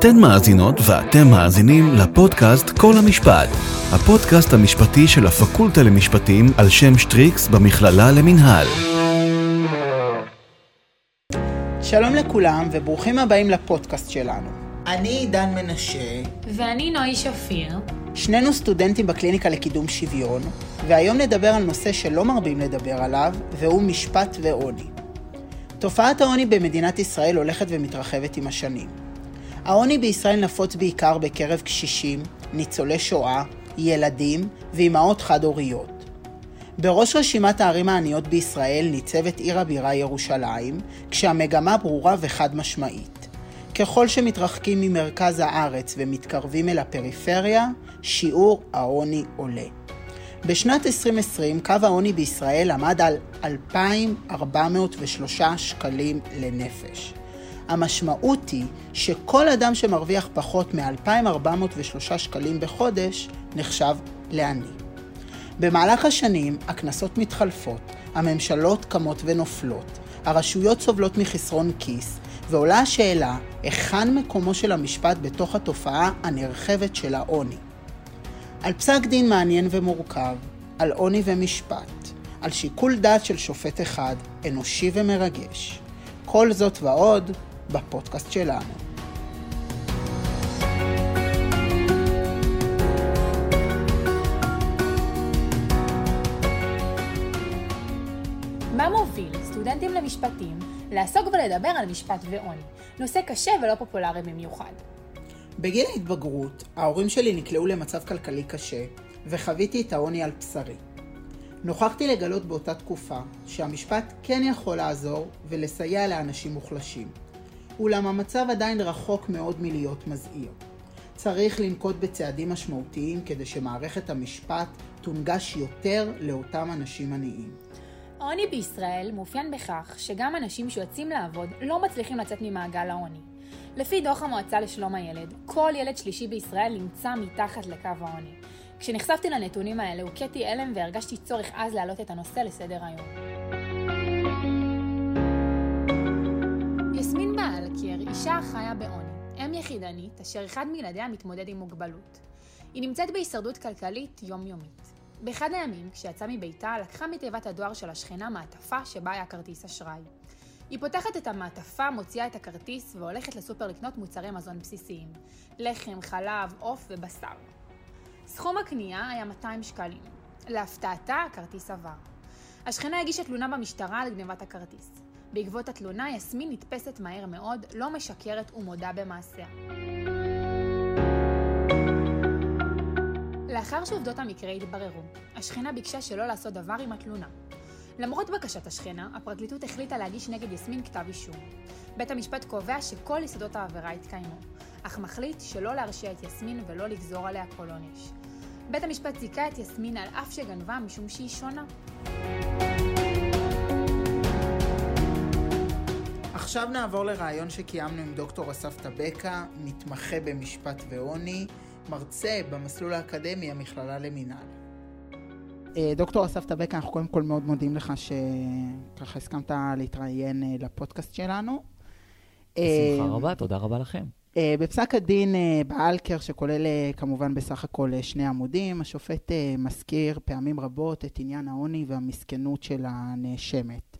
אתן מאזינות ואתם מאזינים לפודקאסט כל המשפט, הפודקאסט המשפטי של הפקולטה למשפטים על שם שטריקס במכללה למינהל. שלום לכולם וברוכים הבאים לפודקאסט שלנו. אני עידן מנשה. ואני נוי שפיר. שנינו סטודנטים בקליניקה לקידום שוויון, והיום נדבר על נושא שלא מרבים לדבר עליו, והוא משפט ועוני. תופעת העוני במדינת ישראל הולכת ומתרחבת עם השנים. העוני בישראל נפוץ בעיקר בקרב קשישים, ניצולי שואה, ילדים ואימהות חד-הוריות. בראש רשימת הערים העניות בישראל ניצבת עיר הבירה ירושלים, כשהמגמה ברורה וחד משמעית. ככל שמתרחקים ממרכז הארץ ומתקרבים אל הפריפריה, שיעור העוני עולה. בשנת 2020 קו העוני בישראל עמד על 2,403 שקלים לנפש. המשמעות היא שכל אדם שמרוויח פחות מ-2,403 שקלים בחודש נחשב לעני. במהלך השנים הכנסות מתחלפות, הממשלות קמות ונופלות, הרשויות סובלות מחסרון כיס, ועולה השאלה היכן מקומו של המשפט בתוך התופעה הנרחבת של העוני. על פסק דין מעניין ומורכב, על עוני ומשפט, על שיקול דעת של שופט אחד, אנושי ומרגש. כל זאת ועוד בפודקאסט שלנו. מה מוביל סטודנטים למשפטים לעסוק ולדבר על משפט ועוני? נושא קשה ולא פופולרי במיוחד. בגיל ההתבגרות, ההורים שלי נקלעו למצב כלכלי קשה, וחוויתי את העוני על בשרי. נוכחתי לגלות באותה תקופה שהמשפט כן יכול לעזור ולסייע לאנשים מוחלשים. אולם המצב עדיין רחוק מאוד מלהיות מזהיר. צריך לנקוט בצעדים משמעותיים כדי שמערכת המשפט תונגש יותר לאותם אנשים עניים. העוני בישראל מאופיין בכך שגם אנשים שיוצאים לעבוד לא מצליחים לצאת ממעגל העוני. לפי דוח המועצה לשלום הילד, כל ילד שלישי בישראל נמצא מתחת לקו העוני. כשנחשפתי לנתונים האלה הוכיתי הלם והרגשתי צורך אז להעלות את הנושא לסדר היום. יסמין אישה החיה בעוני, אם יחידנית אשר אחד מילדיה מתמודד עם מוגבלות. היא נמצאת בהישרדות כלכלית יומיומית. באחד הימים, כשיצאה מביתה, לקחה מתיבת הדואר של השכנה מעטפה שבה היה כרטיס אשראי. היא פותחת את המעטפה, מוציאה את הכרטיס והולכת לסופר לקנות מוצרי מזון בסיסיים. לחם, חלב, עוף ובשר. סכום הקנייה היה 200 שקלים. להפתעתה, הכרטיס עבר. השכנה הגישה תלונה במשטרה על גנבת הכרטיס. בעקבות התלונה, יסמין נתפסת מהר מאוד, לא משקרת ומודה במעשיה. לאחר שעובדות המקרה התבררו, השכנה ביקשה שלא לעשות דבר עם התלונה. למרות בקשת השכנה, הפרקליטות החליטה להגיש נגד יסמין כתב אישום. בית המשפט קובע שכל יסודות העבירה התקיימו, אך מחליט שלא להרשיע את יסמין ולא לגזור עליה כל עונש. בית המשפט זיכה את יסמין על אף שגנבה משום שהיא שונה. עכשיו נעבור לראיון שקיימנו עם דוקטור אסף טבקה, מתמחה במשפט ועוני, מרצה במסלול האקדמי המכללה למינהל. אה, דוקטור אסף טבקה, אנחנו קודם כל מאוד מודים לך שככה הסכמת להתראיין אה, לפודקאסט שלנו. בשמחה אה, רבה, תודה רבה לכם. בפסק הדין באלקר, שכולל כמובן בסך הכל שני עמודים, השופט מזכיר פעמים רבות את עניין העוני והמסכנות של הנאשמת.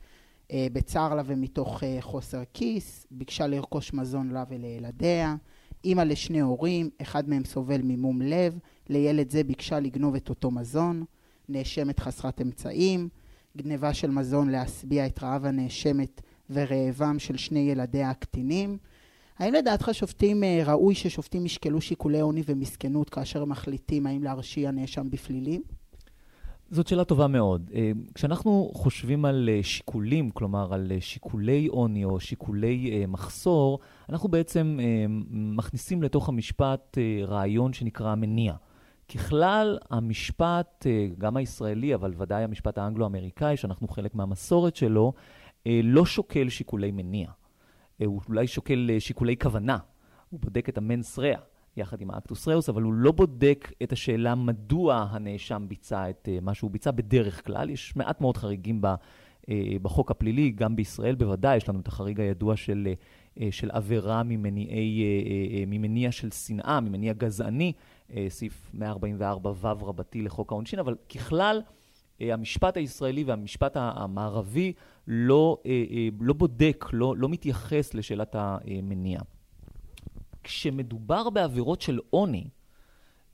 בצר לה ומתוך חוסר כיס, ביקשה לרכוש מזון לה ולילדיה. אימא לשני הורים, אחד מהם סובל ממום לב, לילד זה ביקשה לגנוב את אותו מזון. נאשמת חסרת אמצעים, גניבה של מזון להשביע את רעב הנאשמת ורעבם של שני ילדיה הקטינים. האם לדעתך שופטים, אה, ראוי ששופטים ישקלו שיקולי עוני ומסכנות כאשר מחליטים האם להרשיע נאשם בפלילים? זאת שאלה טובה מאוד. אה, כשאנחנו חושבים על אה, שיקולים, כלומר על שיקולי עוני או שיקולי מחסור, אנחנו בעצם מכניסים לתוך המשפט רעיון שנקרא מניע. ככלל, המשפט, אה, גם הישראלי, אבל ודאי המשפט האנגלו-אמריקאי, שאנחנו חלק מהמסורת שלו, אה, לא שוקל שיקולי מניע. אה, הוא אולי שוקל שיקולי כוונה. הוא בודק את המנס ריאה יחד עם האקטוס ריאוס, אבל הוא לא בודק את השאלה מדוע הנאשם ביצע את מה שהוא ביצע בדרך כלל. יש מעט מאוד חריגים בחוק הפלילי, גם בישראל בוודאי, יש לנו את החריג הידוע של, של עבירה ממניעי, ממניע של שנאה, ממניע גזעני, סעיף 144ו רבתי לחוק העונשין, אבל ככלל, המשפט הישראלי והמשפט המערבי לא, לא בודק, לא, לא מתייחס לשאלת המניע. כשמדובר בעבירות של עוני,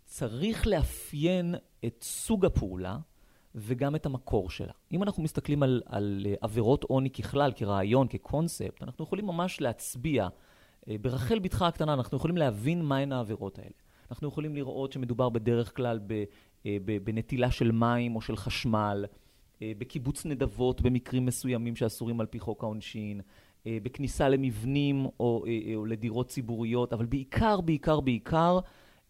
צריך לאפיין את סוג הפעולה וגם את המקור שלה. אם אנחנו מסתכלים על, על עבירות עוני ככלל, כרעיון, כקונספט, אנחנו יכולים ממש להצביע. אה, ברחל בתך הקטנה אנחנו יכולים להבין מהן העבירות האלה. אנחנו יכולים לראות שמדובר בדרך כלל אה, בנטילה של מים או של חשמל, אה, בקיבוץ נדבות במקרים מסוימים שאסורים על פי חוק העונשין, בכניסה למבנים או, או לדירות ציבוריות, אבל בעיקר, בעיקר, בעיקר,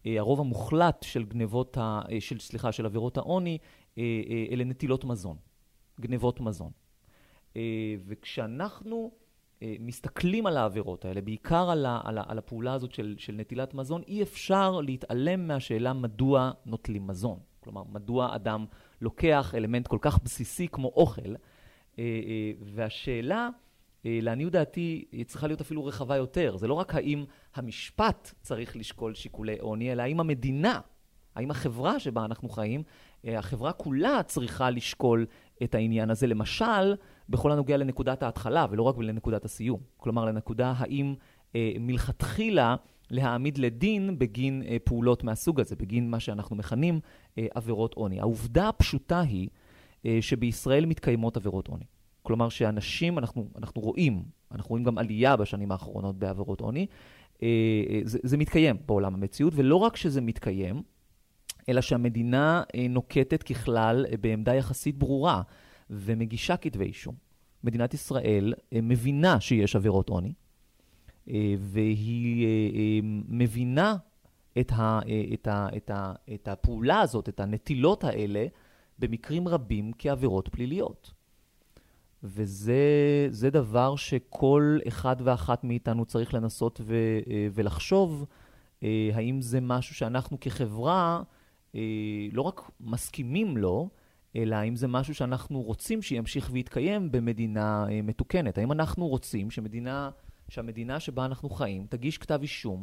הרוב המוחלט של גנבות, ה, של, סליחה, של עבירות העוני, אלה נטילות מזון, גנבות מזון. וכשאנחנו מסתכלים על העבירות האלה, בעיקר על, ה, על, ה, על הפעולה הזאת של, של נטילת מזון, אי אפשר להתעלם מהשאלה מדוע נוטלים מזון. כלומר, מדוע אדם לוקח אלמנט כל כך בסיסי כמו אוכל, והשאלה אה, לעניות דעתי, היא צריכה להיות אפילו רחבה יותר. זה לא רק האם המשפט צריך לשקול שיקולי עוני, אלא האם המדינה, האם החברה שבה אנחנו חיים, אה, החברה כולה צריכה לשקול את העניין הזה, למשל, בכל הנוגע לנקודת ההתחלה, ולא רק לנקודת הסיום. כלומר, לנקודה האם אה, מלכתחילה להעמיד לדין בגין אה, פעולות מהסוג הזה, בגין מה שאנחנו מכנים אה, עבירות עוני. העובדה הפשוטה היא אה, שבישראל מתקיימות עבירות עוני. כלומר שאנשים, אנחנו, אנחנו רואים, אנחנו רואים גם עלייה בשנים האחרונות בעבירות עוני, אה, אה, זה, זה מתקיים בעולם המציאות, ולא רק שזה מתקיים, אלא שהמדינה אה, נוקטת ככלל בעמדה יחסית ברורה ומגישה כתבי אישום. מדינת ישראל מבינה שיש עבירות עוני, והיא מבינה את, ה, את, ה, את, ה, את הפעולה הזאת, את הנטילות האלה, במקרים רבים כעבירות פליליות. וזה דבר שכל אחד ואחת מאיתנו צריך לנסות ו, אה, ולחשוב אה, האם זה משהו שאנחנו כחברה אה, לא רק מסכימים לו, אלא האם זה משהו שאנחנו רוצים שימשיך ויתקיים במדינה מתוקנת. האם אנחנו רוצים שמדינה, שהמדינה שבה אנחנו חיים תגיש כתב אישום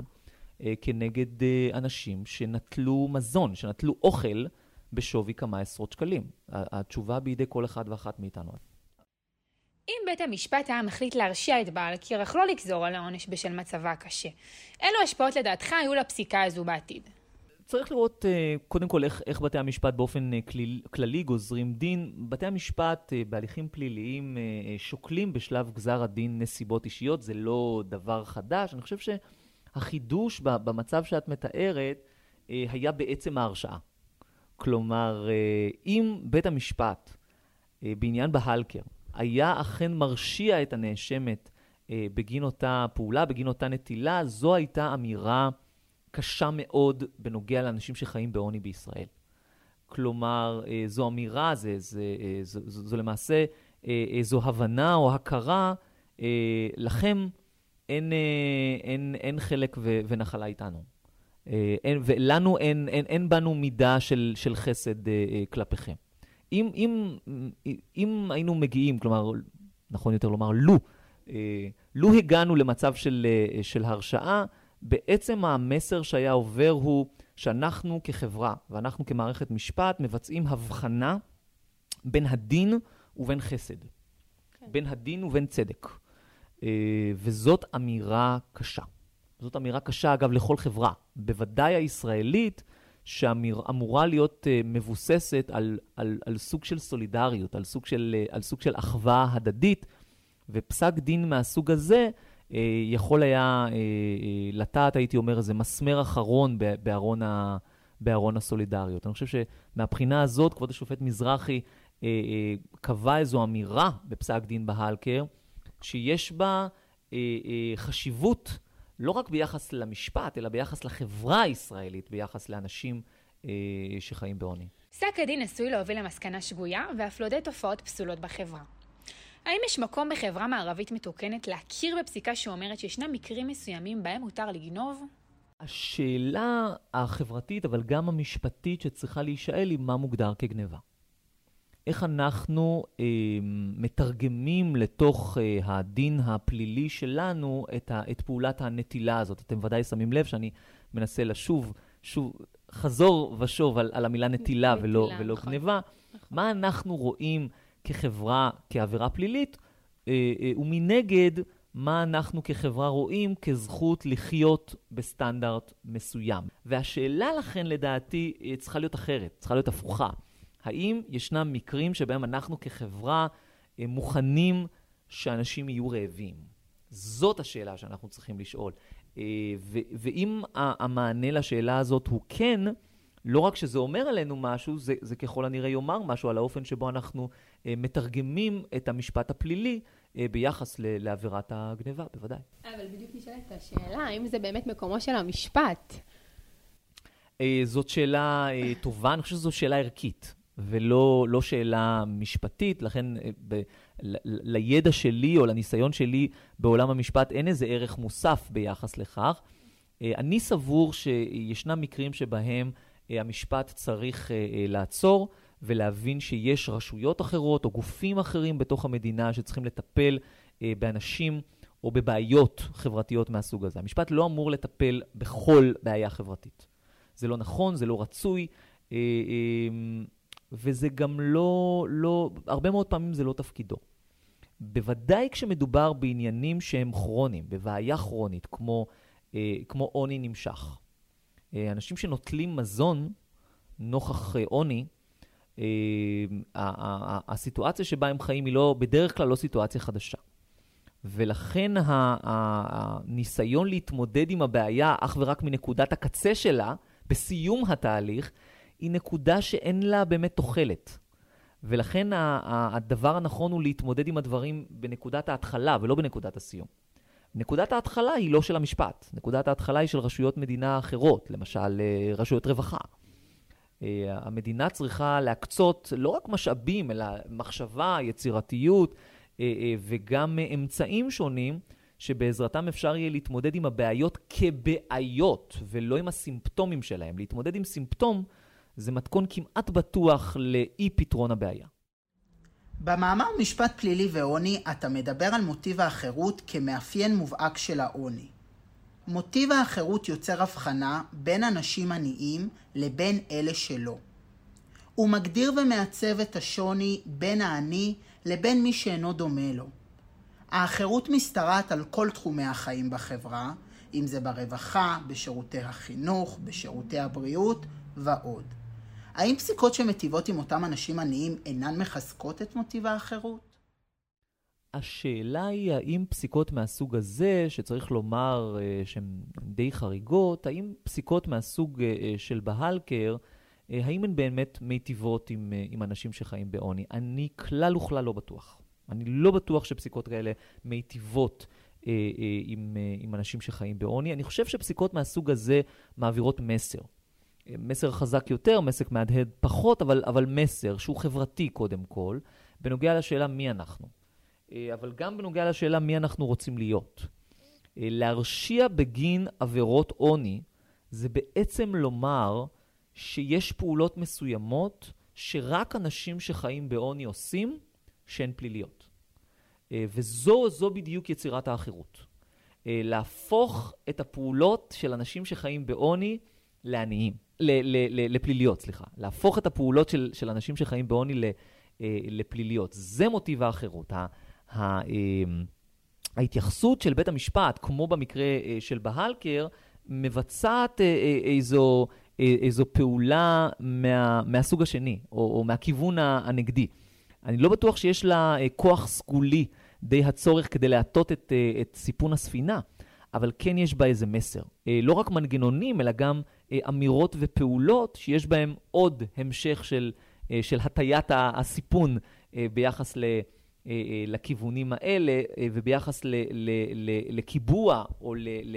כנגד אנשים שנטלו מזון, שנטלו אוכל בשווי כמה עשרות שקלים? התשובה בידי כל אחד ואחת מאיתנו. אם בית המשפט היה מחליט להרשיע את בעלקיר אך לא לגזור על העונש בשל מצבה הקשה, אילו השפעות לדעתך היו לפסיקה הזו בעתיד? צריך לראות uh, קודם כל איך, איך בתי המשפט באופן uh, כליל, כללי גוזרים דין. בתי המשפט uh, בהליכים פליליים שוקלים בשלב גזר הדין נסיבות אישיות, זה לא דבר חדש. אני חושב שהחידוש במצב שאת מתארת היה בעצם ההרשעה. כלומר, אם בית המשפט בעניין בהלקר היה אכן מרשיע את הנאשמת אה, בגין אותה פעולה, בגין אותה נטילה, זו הייתה אמירה קשה מאוד בנוגע לאנשים שחיים בעוני בישראל. כלומר, אה, זו אמירה, זה, זה, אה, זו, זו, זו למעשה, אה, אה, זו הבנה או הכרה, אה, לכם אין, אה, אין, אין חלק ו, ונחלה איתנו. אה, אין, ולנו אין, אין, אין בנו מידה של, של חסד אה, אה, כלפיכם. אם, אם, אם היינו מגיעים, כלומר, נכון יותר לומר, לו, אה, לו הגענו למצב של, אה, של הרשעה, בעצם המסר שהיה עובר הוא שאנחנו כחברה ואנחנו כמערכת משפט מבצעים הבחנה בין הדין ובין חסד, כן. בין הדין ובין צדק. אה, וזאת אמירה קשה. זאת אמירה קשה, אגב, לכל חברה, בוודאי הישראלית, שאמורה להיות uh, מבוססת על, על, על סוג של סולידריות, על סוג של, uh, על סוג של אחווה הדדית, ופסק דין מהסוג הזה uh, יכול היה לטעת, הייתי אומר, איזה מסמר אחרון בארון, ה, בארון הסולידריות. אני חושב שמבחינה הזאת, כבוד השופט מזרחי קבע איזו אמירה בפסק דין בהלקר, שיש בה חשיבות לא רק ביחס למשפט, אלא ביחס לחברה הישראלית, ביחס לאנשים אה, שחיים בעוני. פסק הדין עשוי להוביל למסקנה שגויה, ואף לעודד תופעות פסולות בחברה. האם יש מקום בחברה מערבית מתוקנת להכיר בפסיקה שאומרת שישנם מקרים מסוימים בהם מותר לגנוב? השאלה החברתית, אבל גם המשפטית שצריכה להישאל, היא מה מוגדר כגניבה. איך אנחנו אה, מתרגמים לתוך אה, הדין הפלילי שלנו את, ה, את פעולת הנטילה הזאת. אתם ודאי שמים לב שאני מנסה לשוב, שוב, חזור ושוב על, על המילה נטילה, נטילה ולא, ולא נכון. גניבה. נכון. מה אנחנו רואים כחברה, כעבירה פלילית, אה, אה, ומנגד, מה אנחנו כחברה רואים כזכות לחיות בסטנדרט מסוים. והשאלה לכן, לדעתי, צריכה להיות אחרת, צריכה להיות הפוכה. האם ישנם מקרים שבהם אנחנו כחברה אה, מוכנים שאנשים יהיו רעבים? זאת השאלה שאנחנו צריכים לשאול. אה, ואם המענה לשאלה הזאת הוא כן, לא רק שזה אומר עלינו משהו, זה, זה ככל הנראה יאמר משהו על האופן שבו אנחנו אה, מתרגמים את המשפט הפלילי ביחס לעבירת הגניבה, בוודאי. אבל בדיוק נשאלת השאלה, האם זה באמת מקומו של המשפט? זאת שאלה טובה, אני חושב שזו שאלה ערכית. ולא לא שאלה משפטית, לכן אה, ב, ל, לידע שלי או לניסיון שלי בעולם המשפט אין איזה ערך מוסף ביחס לכך. אה, אני סבור שישנם מקרים שבהם אה, המשפט צריך לעצור ולהבין שיש רשויות אחרות או גופים אחרים בתוך המדינה שצריכים לטפל באנשים או בבעיות חברתיות מהסוג הזה. המשפט לא אמור לטפל בכל בעיה חברתית. זה לא נכון, זה לא רצוי. וזה גם לא, לא, הרבה מאוד פעמים זה לא תפקידו. בוודאי כשמדובר בעניינים שהם כרוניים, בבעיה כרונית, כמו, אה, כמו עוני נמשך. אה, אנשים שנוטלים מזון נוכח אה, עוני, אה, הסיטואציה שבה הם חיים היא לא, בדרך כלל לא סיטואציה חדשה. ולכן הניסיון להתמודד עם הבעיה אך ורק מנקודת הקצה שלה, בסיום התהליך, היא נקודה שאין לה באמת תוחלת. ולכן הדבר הנכון הוא להתמודד עם הדברים בנקודת ההתחלה ולא בנקודת הסיום. נקודת ההתחלה היא לא של המשפט, נקודת ההתחלה היא של רשויות מדינה אחרות, למשל אה, רשויות רווחה. אה, המדינה צריכה להקצות לא רק משאבים, אלא מחשבה, יצירתיות אה, וגם אמצעים שונים שבעזרתם אפשר יהיה להתמודד עם הבעיות כבעיות ולא עם הסימפטומים שלהם. להתמודד עם סימפטום זה מתכון כמעט בטוח לאי פתרון הבעיה. במאמר משפט פלילי ועוני אתה מדבר על מוטיב האחרות כמאפיין מובהק של העוני. מוטיב האחרות יוצר הבחנה בין אנשים עניים לבין אלה שלא. הוא מגדיר ומעצב את השוני בין העני לבין מי שאינו דומה לו. האחרות משתרעת על כל תחומי החיים בחברה, אם זה ברווחה, בשירותי החינוך, בשירותי הבריאות ועוד. האם פסיקות שמטיבות עם אותם אנשים עניים אינן מחזקות את מוטיב האחרות? השאלה היא האם פסיקות מהסוג הזה, שצריך לומר uh, שהן די חריגות, האם פסיקות מהסוג uh, של בהלקר, האם הן באמת מיטיבות עם, עם אנשים שחיים בעוני? אני כלל וכלל לא בטוח. אני לא בטוח שפסיקות כאלה מיטיבות עם, עם אנשים שחיים בעוני. אני חושב שפסיקות מהסוג הזה מעבירות מסר. מסר חזק יותר, מסר מהדהד פחות, אבל, אבל מסר שהוא חברתי קודם כל, בנוגע לשאלה מי אנחנו. אה, אבל גם בנוגע לשאלה מי אנחנו רוצים להיות. אה, להרשיע בגין עבירות עוני זה בעצם לומר שיש פעולות מסוימות שרק אנשים שחיים בעוני עושים, שהן פליליות. אה, וזו בדיוק יצירת האחרות. להפוך את הפעולות של אנשים שחיים בעוני לעניים. ל, ל, ל, לפליליות, סליחה. להפוך את הפעולות של, של אנשים שחיים בעוני ל, אה, לפליליות. זה מוטיב האחרות. ה, ה, אה, ההתייחסות של בית המשפט, כמו במקרה אה, של בהלקר, מבצעת אה, איזו, איזו פעולה מה, מהסוג השני, או, או מהכיוון הנגדי. אני לא בטוח שיש לה כוח סגולי די הצורך כדי להטות את, את סיפון הספינה, אבל כן יש בה איזה מסר. לא רק מנגנונים, אלא גם אמירות ופעולות שיש בהן עוד המשך של, אה, של הטיית הסיפון אה, ביחס ל... לכיוונים האלה וביחס ל, ל, ל, לקיבוע או ל, ל,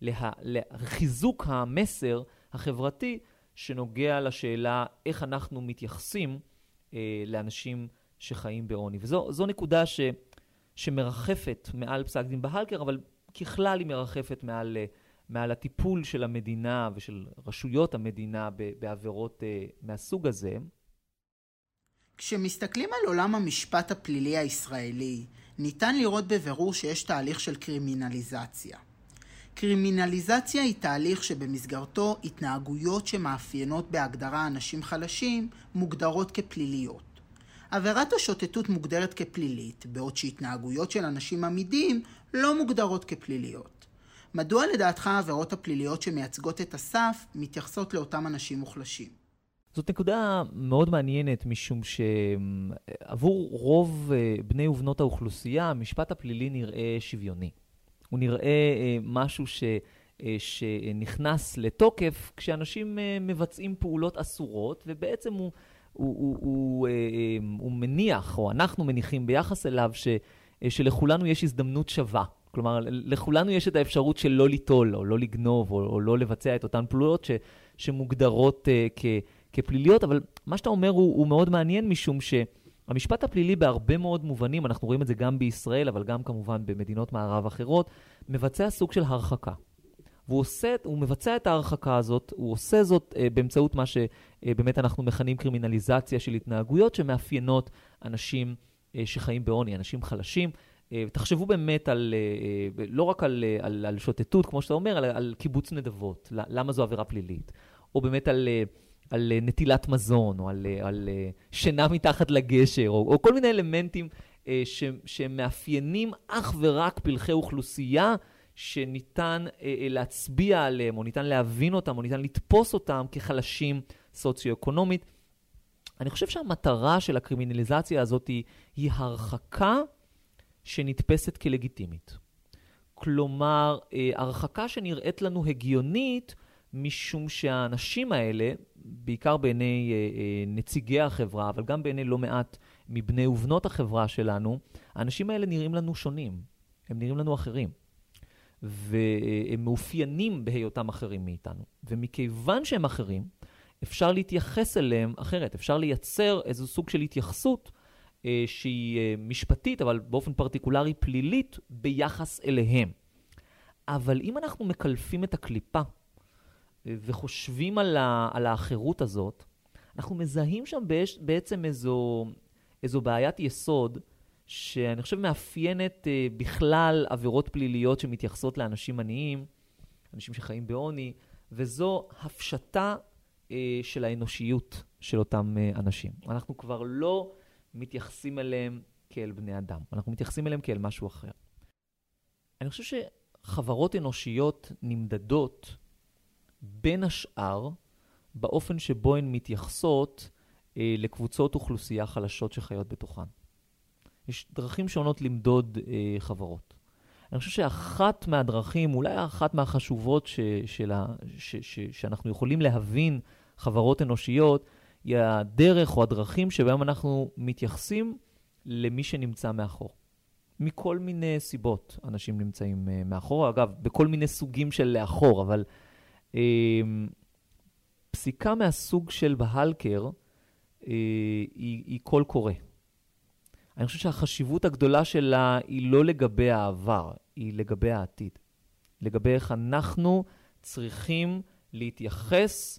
לה, לחיזוק המסר החברתי שנוגע לשאלה איך אנחנו מתייחסים אה, לאנשים שחיים בעוני. וזו נקודה ש, שמרחפת מעל פסק דין בהלקר, אבל ככלל היא מרחפת מעל, מעל הטיפול של המדינה ושל רשויות המדינה בעבירות uh, מהסוג הזה. כשמסתכלים על עולם המשפט הפלילי הישראלי, ניתן לראות בבירור שיש תהליך של קרימינליזציה. קרימינליזציה היא תהליך שבמסגרתו התנהגויות שמאפיינות בהגדרה אנשים חלשים מוגדרות כפליליות. עבירת השוטטות מוגדרת כפלילית, בעוד שהתנהגויות של אנשים עמידים לא מוגדרות כפליליות. מדוע לדעתך העבירות הפליליות שמייצגות את הסף מתייחסות לאותם אנשים מוחלשים? זאת נקודה מאוד מעניינת, משום שעבור רוב אה, בני ובנות האוכלוסייה, המשפט הפלילי נראה שוויוני. הוא נראה אה, משהו ש... אה, שנכנס לתוקף כשאנשים מבצעים פעולות אסורות, ובעצם הוא, הוא, הוא, הוא, הוא מניח, או אנחנו מניחים ביחס אליו, ש, שלכולנו יש הזדמנות שווה. כלומר, לכולנו יש את האפשרות של לא ליטול, או לא לגנוב, או, או לא לבצע את אותן פעולות ש, שמוגדרות uh, כ, כפליליות, אבל מה שאתה אומר הוא, הוא מאוד מעניין, משום שהמשפט הפלילי בהרבה מאוד מובנים, אנחנו רואים את זה גם בישראל, אבל גם כמובן במדינות מערב אחרות, מבצע סוג של הרחקה. והוא עושה, הוא מבצע את ההרחקה הזאת, הוא עושה זאת uh, באמצעות מה שבאמת uh, אנחנו מכנים קרימינליזציה של התנהגויות שמאפיינות אנשים uh, שחיים בעוני, אנשים חלשים. Uh, תחשבו באמת על, uh, לא רק על, על, על שוטטות, כמו שאתה אומר, על, על קיבוץ נדבות, למה זו עבירה פלילית, או באמת על... על אה, נטילת מזון, או על, אה, על אה, שינה מתחת לגשר, או, או כל מיני אלמנטים ש, שמאפיינים אך ורק פלחי אוכלוסייה שניתן להצביע עליהם, או ניתן להבין אותם, או ניתן לתפוס אותם כחלשים סוציו-אקונומית. אני חושב שהמטרה של הקרימינליזציה הזאת היא, היא הרחקה שנתפסת כלגיטימית. כלומר, הרחקה שנראית לנו הגיונית, משום שהאנשים האלה, בעיקר בעיני אה, אה, נציגי החברה, אבל גם בעיני לא מעט מבני ובנות החברה שלנו, האנשים האלה נראים לנו שונים, הם נראים לנו אחרים. והם מאופיינים בהיותם אחרים מאיתנו. ומכיוון שהם אחרים, אפשר להתייחס אליהם אחרת, אפשר לייצר איזו סוג של התייחסות אה, שהיא אה, משפטית, אבל באופן פרטיקולרי פלילית, ביחס אליהם. אבל אם אנחנו מקלפים את הקליפה וחושבים על, ה, על האחרות הזאת, אנחנו מזהים שם בעצם איזו, איזו בעיית יסוד, שאני חושב מאפיינת בכלל עבירות פליליות שמתייחסות לאנשים עניים, אנשים שחיים בעוני, וזו הפשטה של האנושיות של אותם אנשים. אנחנו כבר לא מתייחסים אליהם כאל בני אדם, אנחנו מתייחסים אליהם כאל משהו אחר. אני חושב שחברות אנושיות נמדדות בין השאר באופן שבו הן מתייחסות אה, לקבוצות אוכלוסייה חלשות שחיות בתוכן. יש דרכים שונות למדוד אה, חברות. אני חושב שאחת מהדרכים, אולי אחת מהחשובות ש, שלה, ש, ש, שאנחנו יכולים להבין חברות אנושיות, היא הדרך או הדרכים שבהם אנחנו מתייחסים למי שנמצא מאחור. מכל מיני סיבות אנשים נמצאים uh, מאחור. אגב, בכל מיני סוגים של לאחור, אבל אמ, פסיקה מהסוג של בהלקר אה, היא, היא קול קורא. אני חושב שהחשיבות הגדולה שלה היא לא לגבי העבר, היא לגבי העתיד. לגבי איך אנחנו צריכים להתייחס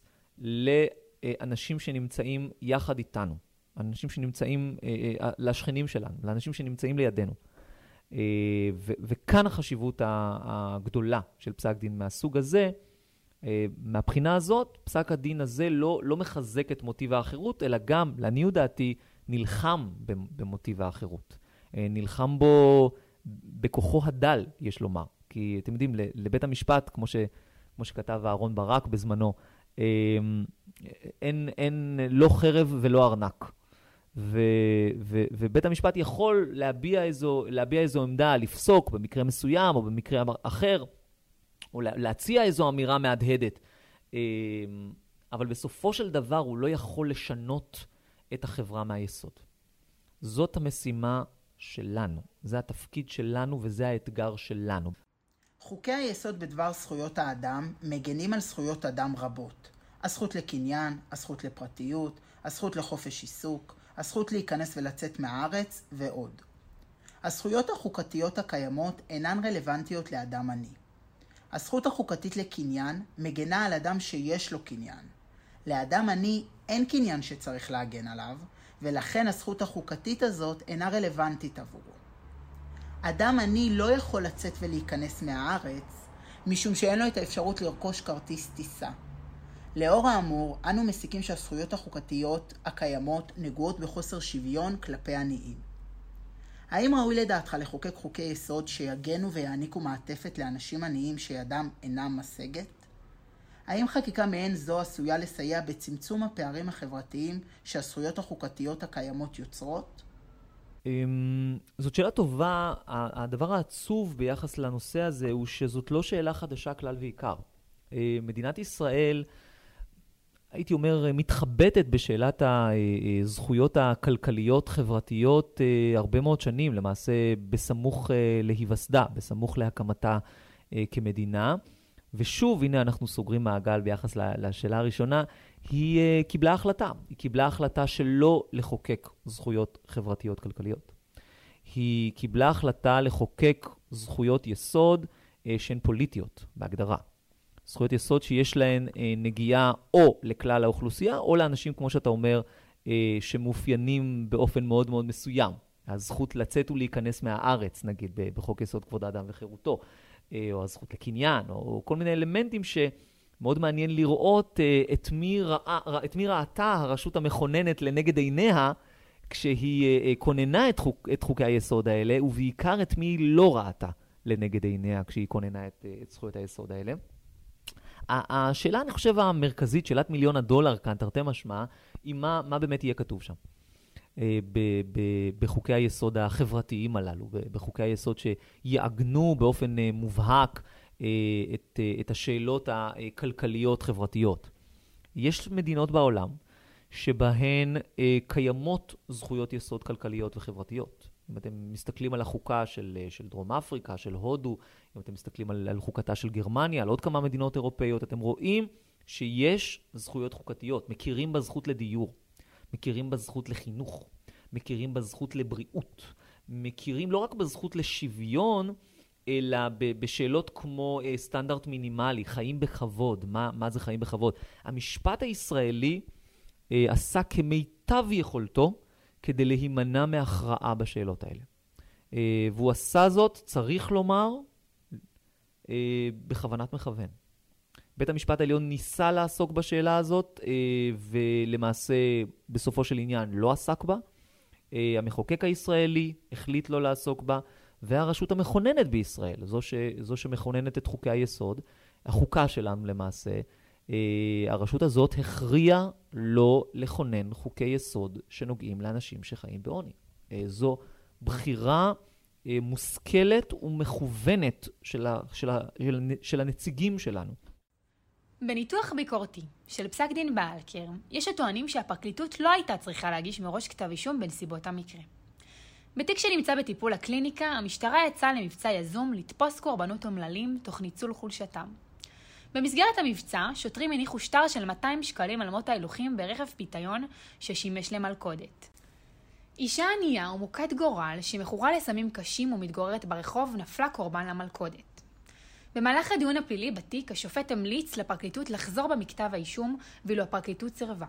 לאנשים שנמצאים יחד איתנו, אנשים שנמצאים, אה, אה, לשכנים שלנו, לאנשים שנמצאים לידינו. וכאן החשיבות הגדולה של פסק דין מהסוג הזה, אה, מהבחינה הזאת, פסק הדין הזה לא, לא מחזק את מוטיב האחרות, אלא גם, לעניות דעתי, נלחם במוטיב האחרות. אה, נלחם בו בכוחו הדל, יש לומר. כי אתם יודעים, לבית המשפט, כמו, ש, כמו שכתב אהרן ברק בזמנו, אה, אין, אין לא חרב ולא ארנק. ו, ו, ובית המשפט יכול להביע איזו, להביע איזו עמדה, לפסוק במקרה מסוים או במקרה אחר, או להציע איזו אמירה מהדהדת. אמ, אבל בסופו של דבר הוא לא יכול לשנות את החברה מהיסוד. זאת המשימה שלנו, זה התפקיד שלנו וזה האתגר שלנו. חוקי היסוד בדבר זכויות האדם מגנים על זכויות אדם רבות. הזכות לקניין, הזכות לפרטיות, הזכות לחופש עיסוק, הזכות להיכנס ולצאת מהארץ ועוד. הזכויות החוקתיות הקיימות אינן רלוונטיות לאדם עני. הזכות החוקתית לקניין מגנה על אדם שיש לו קניין. לאדם עני אין קניין שצריך להגן עליו, ולכן הזכות החוקתית הזאת אינה רלוונטית עבורו. אדם עני לא יכול לצאת ולהיכנס מהארץ, משום שאין לו את האפשרות לרכוש כרטיס טיסה. לאור האמור, אנו מסיקים שהזכויות החוקתיות הקיימות נגועות בחוסר שוויון כלפי עניים. האם ראוי לדעתך לחוקק חוקי יסוד שיגנו ויעניקו מעטפת לאנשים עניים שידם אינם משגת? האם חקיקה מעין זו עשויה לסייע בצמצום הפערים החברתיים שהזכויות החוקתיות הקיימות יוצרות? אמ, זאת שאלה טובה. הדבר העצוב ביחס לנושא הזה הוא שזאת לא שאלה חדשה כלל ועיקר. אה, מדינת ישראל, הייתי אומר, מתחבטת בשאלת הזכויות הכלכליות-חברתיות אה, הרבה מאוד שנים, למעשה בסמוך אה, להיווסדה, בסמוך להקמתה כמדינה. ושוב, הנה אנחנו סוגרים מעגל ביחס לשאלה הראשונה, היא קיבלה החלטה. היא קיבלה החלטה שלא לחוקק זכויות חברתיות-כלכליות. היא קיבלה החלטה לחוקק זכויות יסוד שהן פוליטיות, בהגדרה. זכויות יסוד שיש להן uh, נגיעה או לכלל האוכלוסייה, או לאנשים, כמו שאתה אומר, uh, שמאופיינים באופן מאוד מאוד מסוים. הזכות לצאת ולהיכנס מהארץ, נגיד, בחוק יסוד כבוד האדם וחירותו. אה, או הזכות לקניין, או כל מיני אלמנטים שמאוד מעניין לראות אה, את מי, ראה, את מי ראתה הרשות המכוננת לנגד עיניה כשהיא אה, כוננה את, חוק, את חוקי היסוד האלה, ובעיקר את מי היא לא ראתה לנגד עיניה כשהיא כוננה את, את זכויות היסוד האלה. השאלה, אני חושב, המרכזית, שאלת מיליון הדולר כאן, תרתי משמע, היא מה, מה באמת יהיה כתוב שם. אה, בחוקי היסוד החברתיים הללו, בחוקי היסוד שיעגנו באופן אה, מובהק אה, את, את השאלות הכלכליות-חברתיות. יש מדינות בעולם שבהן קיימות זכויות יסוד כלכליות וחברתיות. אם אתם מסתכלים על החוקה של, של דרום אפריקה, של הודו, אם אתם מסתכלים על, על חוקתה של גרמניה, על עוד כמה מדינות אירופאיות, אתם רואים שיש זכויות חוקתיות, מכירים בזכות לדיור. מכירים בזכות לחינוך, מכירים בזכות לבריאות, מכירים לא רק בזכות לשוויון, אלא בשאלות כמו אה, סטנדרט מינימלי, חיים בכבוד, מה, מה זה חיים בכבוד. המשפט הישראלי אה, עשה כמיטב יכולתו כדי להימנע מהכרעה בשאלות האלה. אה, והוא עשה זאת, צריך לומר, אה, בכוונת מכוון. בית המשפט העליון ניסה לעסוק בשאלה הזאת, אה, ולמעשה בסופו של עניין לא עסק בה. אה, המחוקק הישראלי החליט לא לעסוק בה, והרשות המכוננת בישראל, זו, ש, זו שמכוננת את חוקי היסוד, החוקה שלנו למעשה, אה, הרשות הזאת הכריעה לא לכונן חוקי יסוד שנוגעים לאנשים שחיים בעוני. זו בחירה מושכלת ומכוונת של, ה, של, ה, של, של הנציגים שלנו. בניתוח ביקורתי של פסק דין באלקר, יש הטוענים שהפרקליטות לא הייתה צריכה להגיש מראש כתב אישום בנסיבות המקרה. בתיק שנמצא בטיפול הקליניקה, המשטרה יצאה למבצע יזום לתפוס קורבנות אומללים תוך ניצול חולשתם. במסגרת המבצע, שוטרים הניחו שטר של 200 שקלים על מות ההילוכים ברכב פיתיון ששימש למלכודת. אישה ענייה ומוכת גורל שמכורה לסמים קשים ומתגוררת ברחוב נפלה קורבן למלכודת. במהלך הדיון הפלילי בתיק, השופט המליץ לפרקליטות לחזור במכתב האישום, ואילו הפרקליטות סירבה.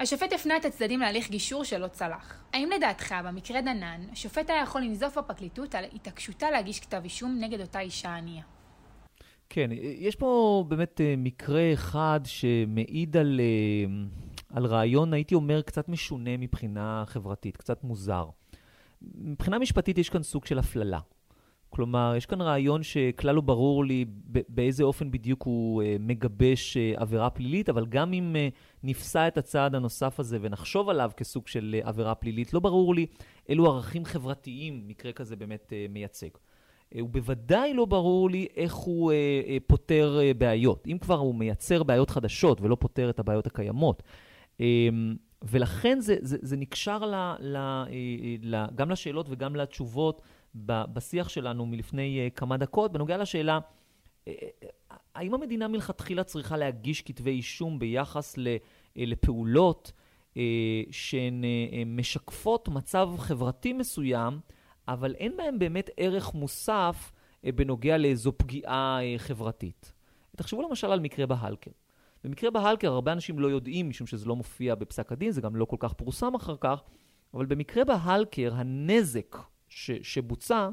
השופט הפנה את הצדדים להליך גישור שלא צלח. האם לדעתך, במקרה דנן, השופט היה יכול לנזוף בפרקליטות על התעקשותה להגיש כתב אישום נגד אותה אישה ענייה? כן, יש פה באמת אה, מקרה אחד שמעיד על, אה, על רעיון, הייתי אומר, קצת משונה מבחינה חברתית, קצת מוזר. מבחינה משפטית יש כאן סוג של הפללה. כלומר, יש כאן רעיון שכלל לא ברור לי באיזה אופן בדיוק הוא אה, מגבש אה, עבירה פלילית, אבל גם אם אה, נפסע את הצעד הנוסף הזה ונחשוב עליו כסוג של עבירה פלילית, לא ברור לי אילו ערכים חברתיים מקרה כזה באמת מייצג. ובוודאי לא ברור לי איך הוא פותר בעיות. אם כבר הוא מייצר בעיות חדשות ולא פותר את הבעיות הקיימות. ולכן זה, זה, זה נקשר ל, ל, ל, גם לשאלות וגם לתשובות בשיח שלנו מלפני uh, כמה דקות, בנוגע לשאלה, uh, האם המדינה מלכתחילה צריכה להגיש כתבי אישום ביחס לפעולות שהן משקפות מצב חברתי מסוים, אבל אין בהן באמת ערך מוסף בנוגע לאיזו פגיעה חברתית. תחשבו למשל על מקרה בהלקר. במקרה בהלקר הרבה אנשים לא יודעים, משום שזה לא מופיע בפסק הדין, זה גם לא כל כך פורסם אחר כך, אבל במקרה בהלקר הנזק ש, שבוצע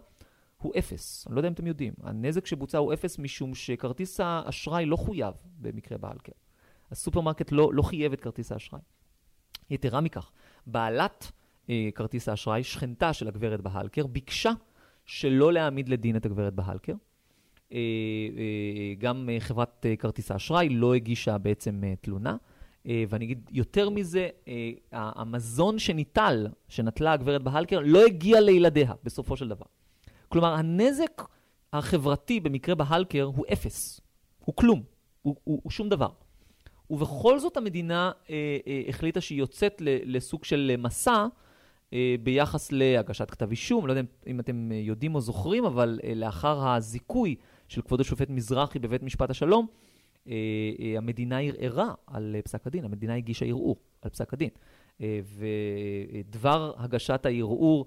הוא אפס. אני לא יודע אם אתם יודעים. הנזק שבוצע הוא אפס משום שכרטיס האשראי לא חויב במקרה בהלקר. הסופרמרקט לא, לא חייב את כרטיס האשראי. יתרה מכך, בעלת אה, כרטיס האשראי, שכנתה של הגברת בהלקר, ביקשה שלא להעמיד לדין את הגברת בהלקר. אה, אה, גם אה, חברת כרטיס האשראי לא הגישה בעצם תלונה. ואני אגיד יותר מזה, המזון שניטל, שנטלה הגברת בהלקר, לא הגיע לילדיה בסופו של דבר. כלומר, הנזק החברתי במקרה בהלקר הוא אפס, הוא כלום, הוא, הוא, הוא שום דבר. ובכל זאת המדינה אה, אה, החליטה שהיא יוצאת לסוג של מסע אה, ביחס להגשת כתב אישום. לא יודע אם אתם יודעים או זוכרים, אבל אה, לאחר הזיכוי של כבוד השופט מזרחי בבית משפט השלום, אה, אה, המדינה ערערה על אה, פסק הדין, המדינה הגישה ערעור על פסק הדין. ודבר הגשת הערעור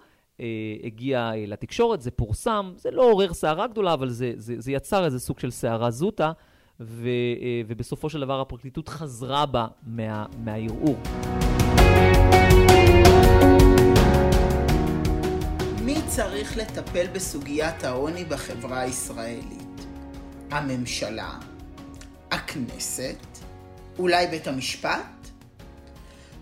הגיע לתקשורת, זה פורסם, זה לא עורר סערה גדולה, אבל זה, זה, זה יצר איזה סוג של סערה זוטה. ו, ובסופו של דבר הפרקליטות חזרה בה מה, מהערעור. מי צריך לטפל בסוגיית העוני בחברה הישראלית? הממשלה? הכנסת? אולי בית המשפט?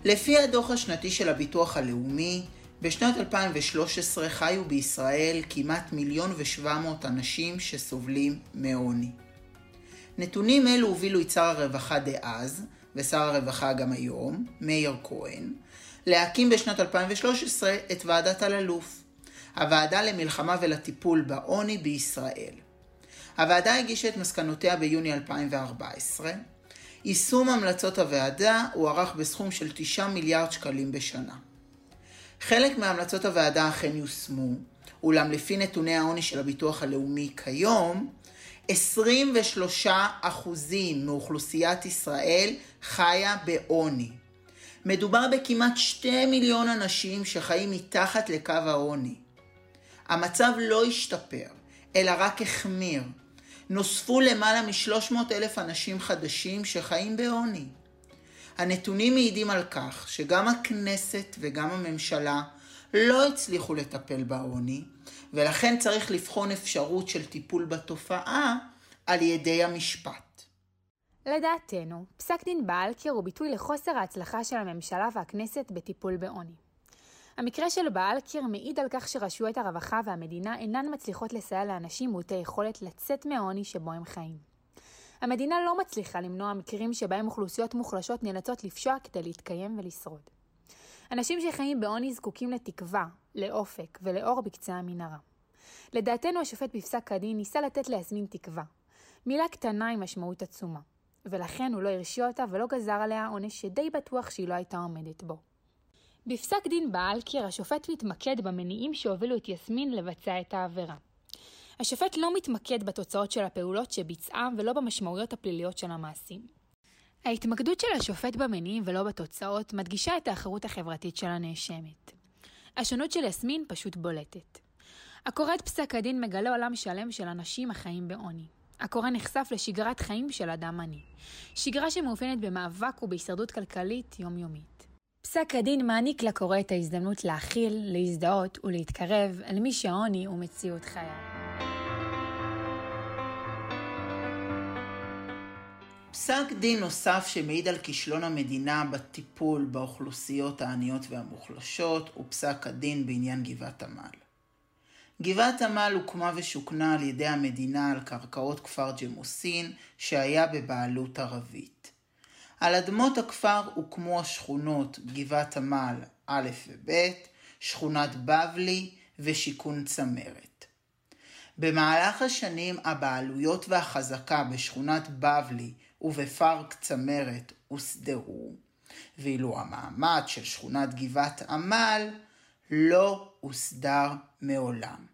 לפי הדוח השנתי של הביטוח הלאומי, בשנת 2013 חיו בישראל כמעט מיליון ושבע מאות אנשים שסובלים מעוני. נתונים אלו הובילו את שר הרווחה דאז, ושר הרווחה גם היום, מאיר כהן, להקים בשנת 2013 את ועדת אלאלוף, הוועדה למלחמה ולטיפול בעוני בישראל. הוועדה הגישה את מסקנותיה ביוני 2014. יישום המלצות הוועדה הוערך בסכום של 9 מיליארד שקלים בשנה. חלק מהמלצות הוועדה אכן יושמו, אולם לפי נתוני העוני של הביטוח הלאומי כיום, 23 אחוזים מאוכלוסיית ישראל חיה בעוני. מדובר בכמעט 2 מיליון אנשים שחיים מתחת לקו העוני. המצב לא השתפר, אלא רק החמיר. נוספו למעלה מ-300 אלף אנשים חדשים שחיים בעוני. הנתונים מעידים על כך שגם הכנסת וגם הממשלה לא הצליחו לטפל בעוני, ולכן צריך לבחון אפשרות של טיפול בתופעה על ידי המשפט. לדעתנו, פסק דין באלקר הוא ביטוי לחוסר ההצלחה של הממשלה והכנסת בטיפול בעוני. המקרה של באלקר מעיד על כך שרשויות הרווחה והמדינה אינן מצליחות לסייע לאנשים מעוטי יכולת לצאת מהעוני שבו הם חיים. המדינה לא מצליחה למנוע מקרים שבהם אוכלוסיות מוחלשות נאלצות לפשוע כדי להתקיים ולשרוד. אנשים שחיים בעוני זקוקים לתקווה, לאופק ולאור בקצה המנהרה. לדעתנו השופט בפסק הדין ניסה לתת ליסמין תקווה. מילה קטנה עם משמעות עצומה. ולכן הוא לא הרשיע אותה ולא גזר עליה עונש שדי בטוח שהיא לא הייתה עומדת בו. בפסק דין באלקר השופט מתמקד במניעים שהובילו את יסמין לבצע את העבירה. השופט לא מתמקד בתוצאות של הפעולות שביצעה ולא במשמעויות הפליליות של המעשים. ההתמקדות של השופט במניעים ולא בתוצאות מדגישה את האחרות החברתית של הנאשמת. השונות של יסמין פשוט בולטת. הקורא את פסק הדין מגלה עולם שלם של אנשים החיים בעוני. הקורא נחשף לשגרת חיים של אדם עני. שגרה שמאופיינת במאבק ובהישרדות כלכלית יומיומית. פסק הדין מעניק לקורא את ההזדמנות להכיל, להזדהות ולהתקרב אל מי שהעוני הוא מציאות חייו. פסק דין נוסף שמעיד על כישלון המדינה בטיפול באוכלוסיות העניות והמוחלשות הוא פסק הדין בעניין גבעת עמל. גבעת עמל הוקמה ושוכנה על ידי המדינה על קרקעות כפר ג'מוסין שהיה בבעלות ערבית. על אדמות הכפר הוקמו השכונות גבעת עמל א' וב', שכונת בבלי ושיכון צמרת. במהלך השנים הבעלויות והחזקה בשכונת בבלי ובפארק צמרת הוסדרו, ואילו המעמד של שכונת גבעת עמל לא הוסדר מעולם.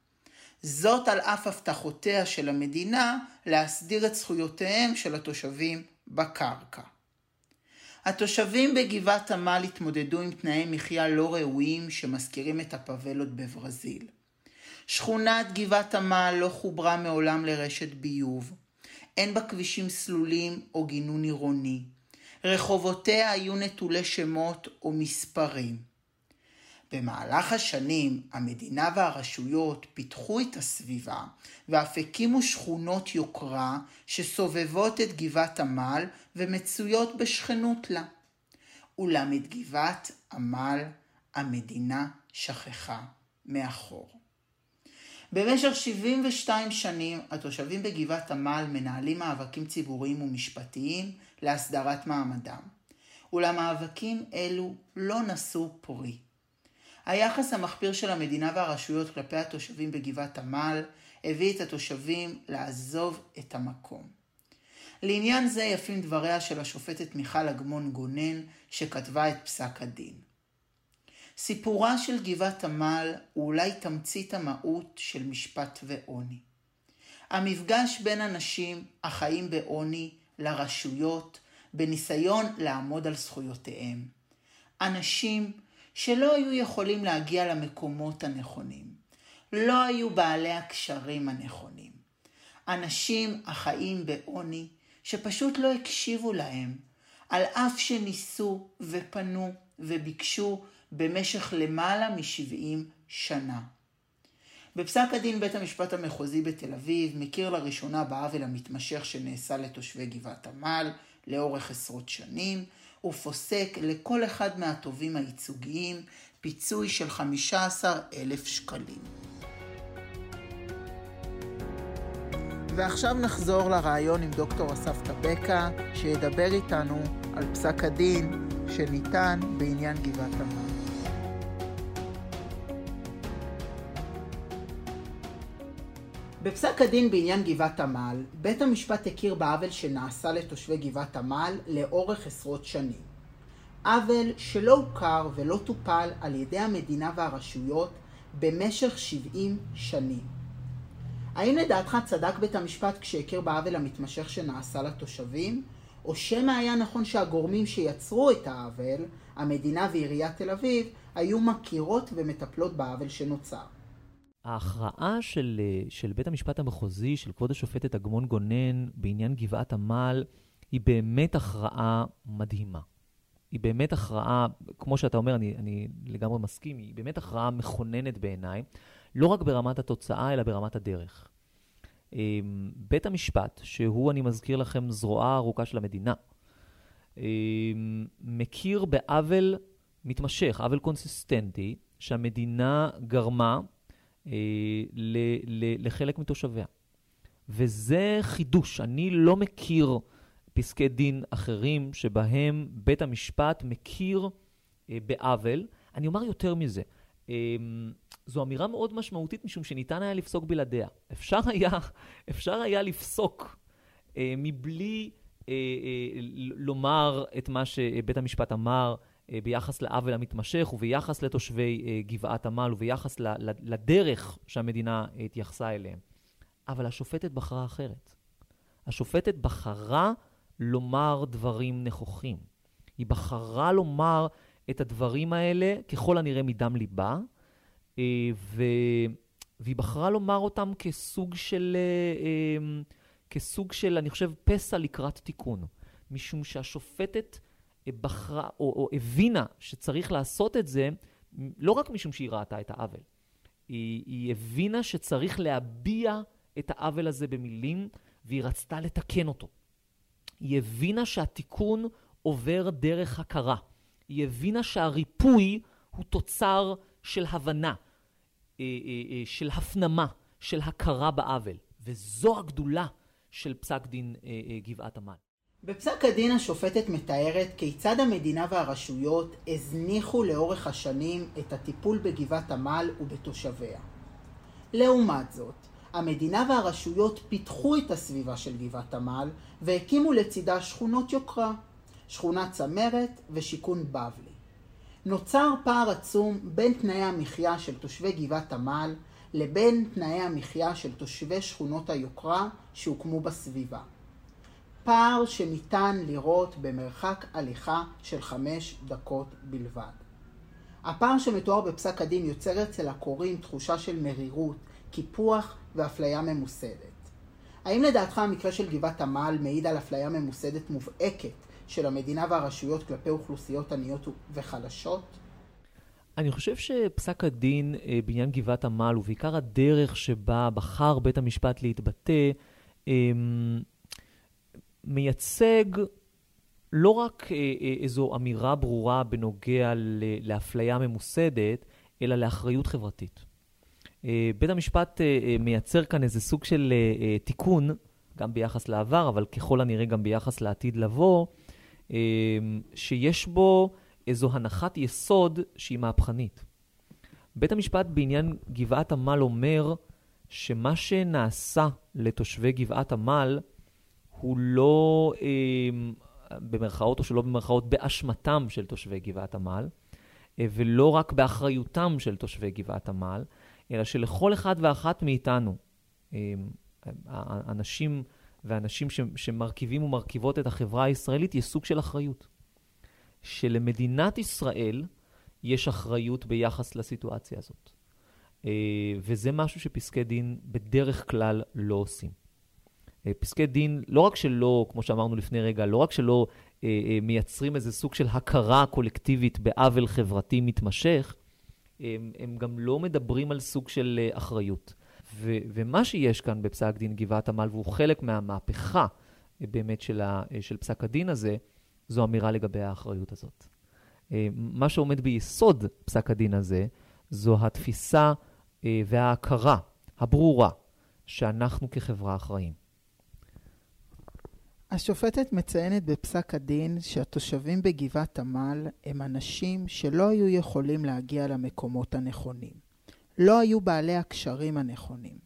זאת על אף הבטחותיה של המדינה להסדיר את זכויותיהם של התושבים בקרקע. התושבים בגבעת עמל התמודדו עם תנאי מחיה לא ראויים שמזכירים את הפאבלות בברזיל. שכונת גבעת עמל לא חוברה מעולם לרשת ביוב. אין בה כבישים סלולים או גינון עירוני. רחובותיה היו נטולי שמות ומספרים. במהלך השנים המדינה והרשויות פיתחו את הסביבה ואף הקימו שכונות יוקרה שסובבות את גבעת עמל ומצויות בשכנות לה. אולם את גבעת עמל המדינה שכחה מאחור. במשך 72 שנים התושבים בגבעת עמל מנהלים מאבקים ציבוריים ומשפטיים להסדרת מעמדם. אולם מאבקים אלו לא נשאו פרי. היחס המחפיר של המדינה והרשויות כלפי התושבים בגבעת עמל הביא את התושבים לעזוב את המקום. לעניין זה יפים דבריה של השופטת מיכל אגמון גונן, שכתבה את פסק הדין. סיפורה של גבעת עמל הוא אולי תמצית המהות של משפט ועוני. המפגש בין אנשים החיים בעוני לרשויות, בניסיון לעמוד על זכויותיהם. אנשים שלא היו יכולים להגיע למקומות הנכונים. לא היו בעלי הקשרים הנכונים. אנשים החיים בעוני שפשוט לא הקשיבו להם, על אף שניסו ופנו וביקשו במשך למעלה מ-70 שנה. בפסק הדין בית המשפט המחוזי בתל אביב מכיר לראשונה בעוול המתמשך שנעשה לתושבי גבעת עמל לאורך עשרות שנים, ופוסק לכל אחד מהטובים הייצוגיים פיצוי של 15,000 שקלים. ועכשיו נחזור לראיון עם דוקטור אסף טבקה, שידבר איתנו על פסק הדין שניתן בעניין גבעת עמל. בפסק הדין בעניין גבעת עמל, בית המשפט הכיר בעוול שנעשה לתושבי גבעת עמל לאורך עשרות שנים. עוול שלא הוכר ולא טופל על ידי המדינה והרשויות במשך 70 שנים. האם לדעתך צדק בית המשפט כשהכיר בעוול המתמשך שנעשה לתושבים, או שמא היה נכון שהגורמים שיצרו את העוול, המדינה ועיריית תל אביב, היו מכירות ומטפלות בעוול שנוצר? ההכרעה של, של בית המשפט המחוזי, של כבוד השופטת אגמון גונן, בעניין גבעת עמל, היא באמת הכרעה מדהימה. היא באמת הכרעה, כמו שאתה אומר, אני, אני לגמרי מסכים, היא באמת הכרעה מכוננת בעיניי, לא רק ברמת התוצאה, אלא ברמת הדרך. אמ, בית המשפט, שהוא, אני מזכיר לכם, זרועה הארוכה של המדינה, אמ, מכיר בעוול מתמשך, עוול קונסיסטנטי, שהמדינה גרמה אה, לחלק מתושביה. וזה חידוש. אני לא מכיר פסקי דין אחרים שבהם בית המשפט מכיר אה, בעוול. אני אומר יותר מזה, אה, זו אמירה מאוד משמעותית משום שניתן היה לפסוק בלעדיה. אפשר היה, אפשר היה לפסוק אה, מבלי אה, אה, לומר את מה שבית המשפט אמר ביחס לעוול המתמשך וביחס לתושבי אה, גבעת עמל וביחס לדרך שהמדינה התייחסה אליהם. אבל השופטת בחרה אחרת. השופטת בחרה לומר דברים נכוחים. היא בחרה לומר את הדברים האלה ככל הנראה מדם ליבה, אה, ו... והיא בחרה לומר אותם כסוג של, כסוג של, אני חושב, פסע לקראת תיקון. משום שהשופטת בחרה או, או הבינה שצריך לעשות את זה, לא רק משום שהיא ראתה את העוול, היא, היא הבינה שצריך להביע את העוול הזה במילים, והיא רצתה לתקן אותו. היא הבינה שהתיקון עובר דרך הכרה. היא הבינה שהריפוי הוא תוצר של הבנה, אה, אה, אה, של הפנמה, של הכרה בעוול. וזו הגדולה של פסק דין גבעת עמל. בפסק הדין השופטת מתארת כיצד המדינה והרשויות הזניחו לאורך השנים את הטיפול בגבעת עמל ובתושביה. לעומת זאת, המדינה והרשויות פיתחו את הסביבה של גבעת עמל והקימו לצידה שכונות יוקרה, שכונת צמרת ושיכון בבלי. נוצר פער עצום בין תנאי המחיה של תושבי גבעת עמל לבין תנאי המחיה של תושבי שכונות היוקרה שהוקמו בסביבה. פער שניתן לראות במרחק הליכה של חמש דקות בלבד. הפער שמתואר בפסק הדין יוצר אצל הקוראים תחושה של מרירות, קיפוח ואפליה ממוסדת. האם לדעתך המקרה של גבעת עמל מעיד על אפליה ממוסדת מובהקת של המדינה והרשויות כלפי אוכלוסיות עניות וחלשות? אני חושב שפסק הדין אה, בעניין גבעת עמל, ובעיקר הדרך שבה בחר בית המשפט להתבטא, אה, מייצג לא רק אה, אה, איזו אמירה ברורה בנוגע לאפליה ממוסדת, אלא לאחריות חברתית. אה, בית המשפט מייצר כאן איזה סוג של תיקון, גם ביחס לעבר, אבל ככל הנראה גם ביחס לעתיד לבוא, שיש בו איזו הנחת יסוד שהיא מהפכנית. בית המשפט בעניין גבעת עמל אומר שמה שנעשה לתושבי גבעת עמל הוא לא במרכאות או שלא במרכאות, באשמתם של תושבי גבעת עמל, אה, ולא רק באחריותם של תושבי גבעת עמל, אלא שלכל אחד ואחת מאיתנו, אה, האנשים ואנשים שמרכיבים ומרכיבות את החברה הישראלית, יש סוג של אחריות. שלמדינת ישראל יש אחריות ביחס לסיטואציה הזאת. אה, וזה משהו שפסקי דין בדרך כלל לא עושים. אה, פסקי דין, לא רק שלא, כמו שאמרנו לפני רגע, לא רק שלא אה, אה, מייצרים איזה סוג של הכרה קולקטיבית בעוול חברתי מתמשך, הם, הם גם לא מדברים על סוג של אחריות. ו, ומה שיש כאן בפסק דין גבעת עמל, והוא חלק מהמהפכה באמת של, ה, של פסק הדין הזה, זו אמירה לגבי האחריות הזאת. מה שעומד ביסוד פסק הדין הזה, זו התפיסה וההכרה הברורה שאנחנו כחברה אחראים. השופטת מציינת בפסק הדין שהתושבים בגבעת עמל הם אנשים שלא היו יכולים להגיע למקומות הנכונים. לא היו בעלי הקשרים הנכונים.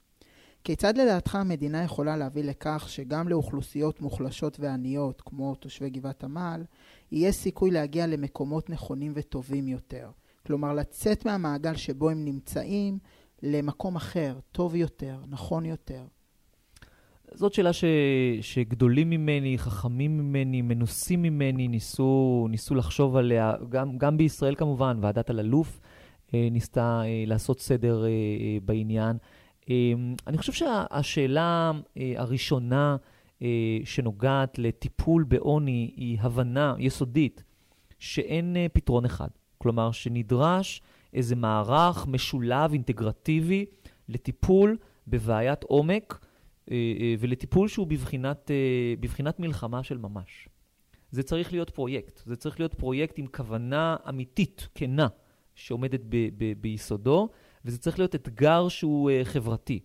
כיצד לדעתך המדינה יכולה להביא לכך שגם לאוכלוסיות מוחלשות ועניות, כמו תושבי גבעת עמל, יהיה סיכוי להגיע למקומות נכונים וטובים יותר? כלומר, לצאת מהמעגל שבו הם נמצאים למקום אחר, טוב יותר, נכון יותר. זאת שאלה ש, שגדולים ממני, חכמים ממני, מנוסים ממני, ניסו, ניסו לחשוב עליה, גם, גם בישראל כמובן, ועדת אלאלוף אה, ניסתה אה, לעשות סדר אה, אה, בעניין. אה, אני חושב שהשאלה אה, הראשונה אה, שנוגעת לטיפול בעוני היא הבנה יסודית שאין אה, פתרון אחד. כלומר, שנדרש איזה מערך משולב, אינטגרטיבי, לטיפול בבעיית עומק. אה, אה, ולטיפול שהוא בבחינת, אה, בבחינת מלחמה של ממש. זה צריך להיות פרויקט. זה צריך להיות פרויקט עם כוונה אמיתית, כנה, שעומדת ב- ב- ביסודו, וזה צריך להיות אתגר שהוא חברתי.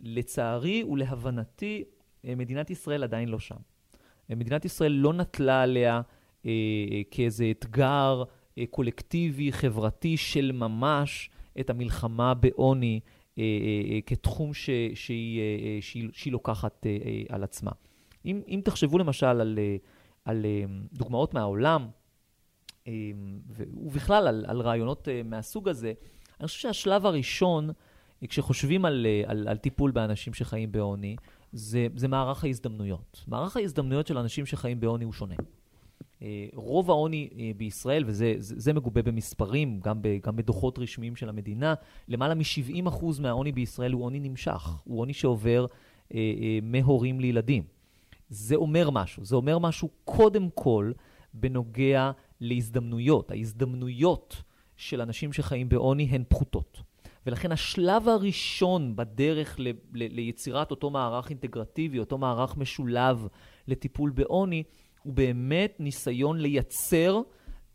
לצערי ולהבנתי, מדינת ישראל עדיין לא שם. מדינת ישראל לא נטלה עליה אה, כאיזה אתגר אה, קולקטיבי, חברתי של ממש, את המלחמה בעוני, כתחום ש, שהיא, שהיא, שהיא לוקחת על עצמה. אם, אם תחשבו למשל על, על דוגמאות מהעולם, ובכלל על, על רעיונות מהסוג הזה, אני חושב שהשלב הראשון, כשחושבים על, על, על טיפול באנשים שחיים בעוני, זה, זה מערך ההזדמנויות. מערך ההזדמנויות של אנשים שחיים בעוני הוא שונה. אה, רוב העוני אה, בישראל, וזה זה, זה מגובה במספרים, גם, ב, גם בדוחות רשמיים של המדינה, למעלה מ-70% מהעוני בישראל הוא עוני נמשך, הוא עוני שעובר אה, אה, מהורים לילדים. זה אומר משהו, זה אומר משהו קודם כל בנוגע להזדמנויות. ההזדמנויות של אנשים שחיים בעוני הן פחותות. ולכן השלב הראשון בדרך ל, ל, ליצירת אותו מערך אינטגרטיבי, אותו מערך משולב לטיפול בעוני, הוא באמת ניסיון לייצר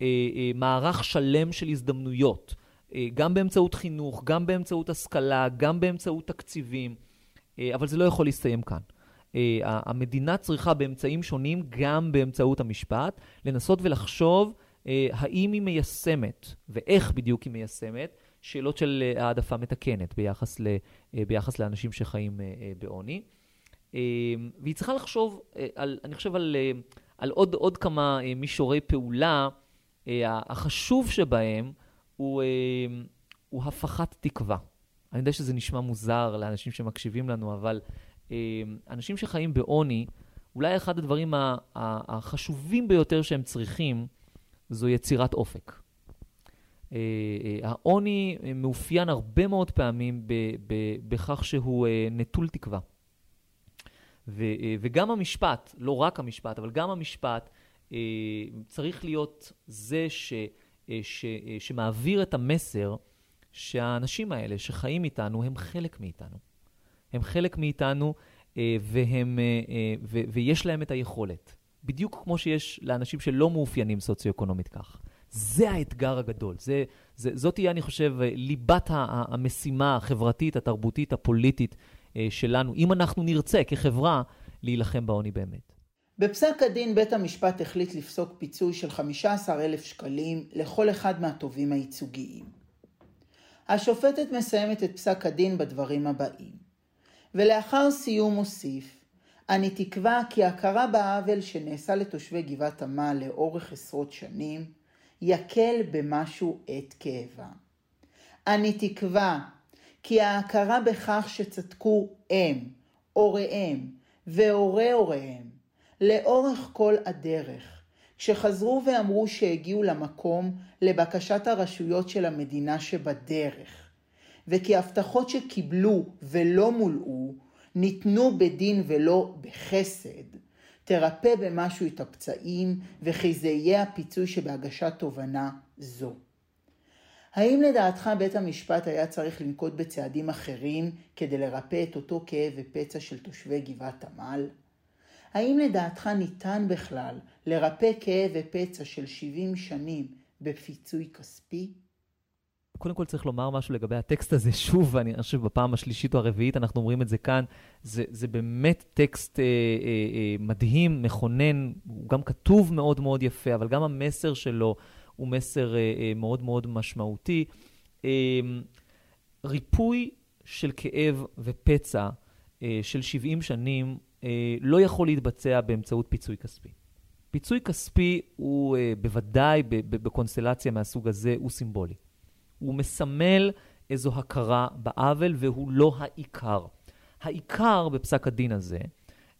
אה, אה, מערך שלם של הזדמנויות, אה, גם באמצעות חינוך, גם באמצעות השכלה, גם באמצעות תקציבים, אה, אבל זה לא יכול להסתיים כאן. אה, המדינה צריכה באמצעים שונים, גם באמצעות המשפט, לנסות ולחשוב אה, האם היא מיישמת, ואיך בדיוק היא מיישמת, שאלות של אה, העדפה מתקנת ביחס, ל, אה, ביחס לאנשים שחיים אה, בעוני. והיא צריכה לחשוב, על, אני חושב, על על עוד, עוד כמה אה, מישורי פעולה, אה, החשוב שבהם הוא, אה, הוא הפחת תקווה. אני יודע שזה נשמע מוזר לאנשים שמקשיבים לנו, אבל אה, אנשים שחיים בעוני, אולי אחד הדברים החשובים ביותר שהם צריכים זו יצירת אופק. Uh, uh, העוני מאופיין הרבה מאוד פעמים בכך שהוא נטול תקווה. ו, אה, וגם המשפט, לא רק המשפט, אבל גם המשפט, אה, צריך להיות זה ש, אה, ש, שמעביר את המסר שהאנשים האלה שחיים איתנו הם חלק מאיתנו. הם חלק מאיתנו והם, ו, ויש להם את היכולת. בדיוק כמו שיש לאנשים שלא מאופיינים סוציו-אקונומית כך. זה האתגר הגדול. זה, זה, זאת תהיה, אני חושב, ליבת המשימה החברתית, התרבותית, הפוליטית שלנו, אם אנחנו נרצה כחברה להילחם בעוני באמת. בפסק הדין בית המשפט החליט לפסוק פיצוי של 15,000 שקלים לכל אחד מהתובעים הייצוגיים. השופטת מסיימת את פסק הדין בדברים הבאים, ולאחר סיום הוסיף, אני תקווה כי הכרה בעוול שנעשה לתושבי גבעת עמל לאורך עשרות שנים, יקל במשהו את כאבה. אני תקווה כי ההכרה בכך שצדקו הם, הוריהם והורי הוריהם לאורך כל הדרך, כשחזרו ואמרו שהגיעו למקום לבקשת הרשויות של המדינה שבדרך, וכי הבטחות שקיבלו ולא מולאו, ניתנו בדין ולא בחסד, תרפא במשהו את הפצעים, וכי זה יהיה הפיצוי שבהגשת תובנה זו. האם לדעתך בית המשפט היה צריך לנקוט בצעדים אחרים כדי לרפא את אותו כאב ופצע של תושבי גבעת עמל? האם לדעתך ניתן בכלל לרפא כאב ופצע של 70 שנים בפיצוי כספי? קודם כל צריך לומר משהו לגבי הטקסט הזה. שוב, אני חושב בפעם השלישית או הרביעית אנחנו אומרים את זה כאן. זה, זה באמת טקסט אה, אה, אה, מדהים, מכונן, הוא גם כתוב מאוד מאוד יפה, אבל גם המסר שלו הוא מסר אה, אה, מאוד מאוד משמעותי. אה, ריפוי של כאב ופצע של 70 שנים לא יכול להתבצע באמצעות פיצוי כספי. פיצוי כספי הוא בוודאי בקונסטלציה מהסוג הזה, הוא סימבולי. הוא מסמל איזו הכרה בעוול והוא לא העיקר. העיקר בפסק הדין הזה,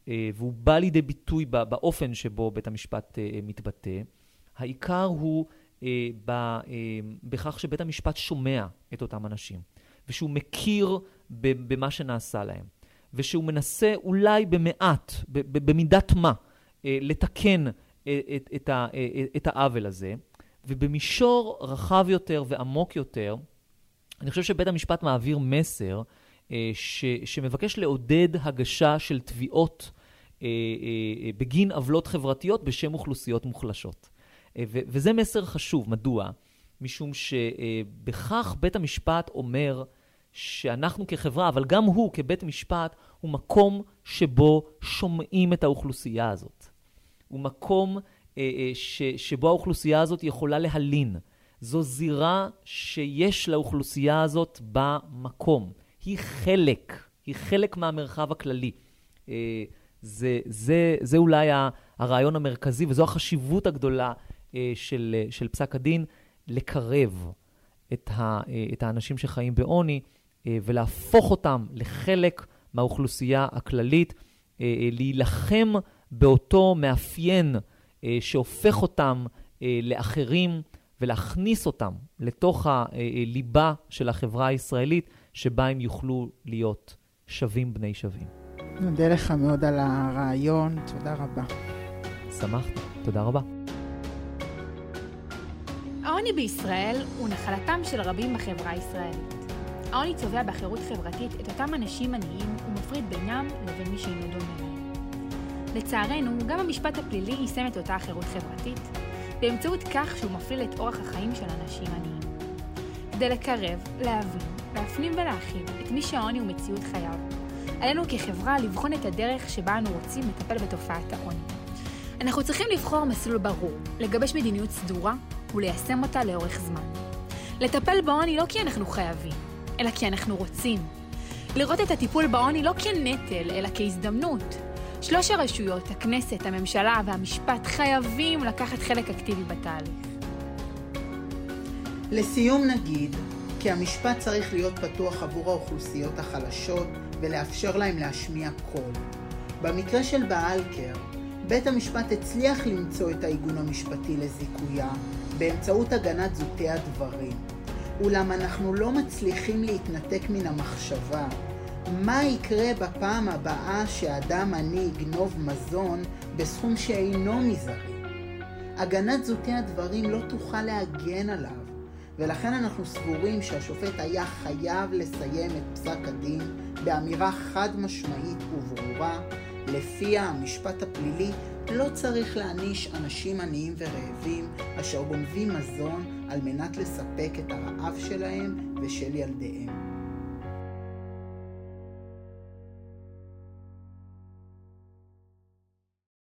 והוא בא לידי ביטוי באופן שבו בית המשפט מתבטא, העיקר הוא אה, ב, אה, בכך שבית המשפט שומע את אותם אנשים, ושהוא מכיר במה שנעשה להם, ושהוא מנסה אולי במעט, במידת מה, אה, לתקן אה, את, את, ה, אה, את העוול הזה, ובמישור רחב יותר ועמוק יותר, אני חושב שבית המשפט מעביר מסר אה, ש, שמבקש לעודד הגשה של תביעות אה, אה, בגין עוולות חברתיות בשם אוכלוסיות מוחלשות. אה, וזה מסר חשוב. מדוע? משום שבכך בית המשפט אומר שאנחנו כחברה, אבל גם הוא כבית משפט, הוא מקום שבו שומעים את האוכלוסייה הזאת. הוא מקום אה, אה, ש, שבו האוכלוסייה הזאת יכולה להלין. זו זירה שיש לאוכלוסייה הזאת במקום. היא חלק, היא חלק מהמרחב הכללי. זה, זה, זה אולי הרעיון המרכזי, וזו החשיבות הגדולה של, אה, של פסק הדין, לקרב את, ה, אה, את האנשים שחיים בעוני ולהפוך אותם לחלק מהאוכלוסייה הכללית, להילחם באותו מאפיין שהופך אותם לאחרים ולהכניס אותם לתוך הליבה של החברה הישראלית, שבה הם יוכלו להיות שווים בני שווים. נודה לך מאוד על הרעיון, תודה רבה. שמחתי, תודה רבה. העוני בישראל הוא נחלתם של רבים בחברה הישראלית. העוני צובע בחירות חברתית את אותם אנשים עניים ומפריד בינם לבין מי שאינו דומה להם. לצערנו, גם המשפט הפלילי יישם את אותה חירות חברתית, באמצעות כך שהוא מפליל את אורח החיים של אנשים עניים. כדי לקרב, להבין, להפנים ולהכיל את מי שהעוני הוא מציאות חייו, עלינו כחברה לבחון את הדרך שבה אנו רוצים לטפל בתופעת העוני. אנחנו צריכים לבחור מסלול ברור, לגבש מדיניות סדורה וליישם אותה לאורך זמן. לטפל בעוני לא כי אנחנו חייבים, אלא כי אנחנו רוצים. לראות את הטיפול בעוני לא כנטל, אלא כהזדמנות. שלוש הרשויות, הכנסת, הממשלה והמשפט חייבים לקחת חלק אקטיבי בתהליך. לסיום נגיד כי המשפט צריך להיות פתוח עבור האוכלוסיות החלשות ולאפשר להם להשמיע קול. במקרה של באלקר, בית המשפט הצליח למצוא את העיגון המשפטי לזיכויה באמצעות הגנת זוטי הדברים. אולם אנחנו לא מצליחים להתנתק מן המחשבה מה יקרה בפעם הבאה שאדם עני יגנוב מזון בסכום שאינו מזערי? הגנת זוטי הדברים לא תוכל להגן עליו, ולכן אנחנו סבורים שהשופט היה חייב לסיים את פסק הדין באמירה חד משמעית וברורה, לפיה המשפט הפלילי לא צריך להעניש אנשים עניים ורעבים אשר גונבים מזון על מנת לספק את הרעב שלהם ושל ילדיהם.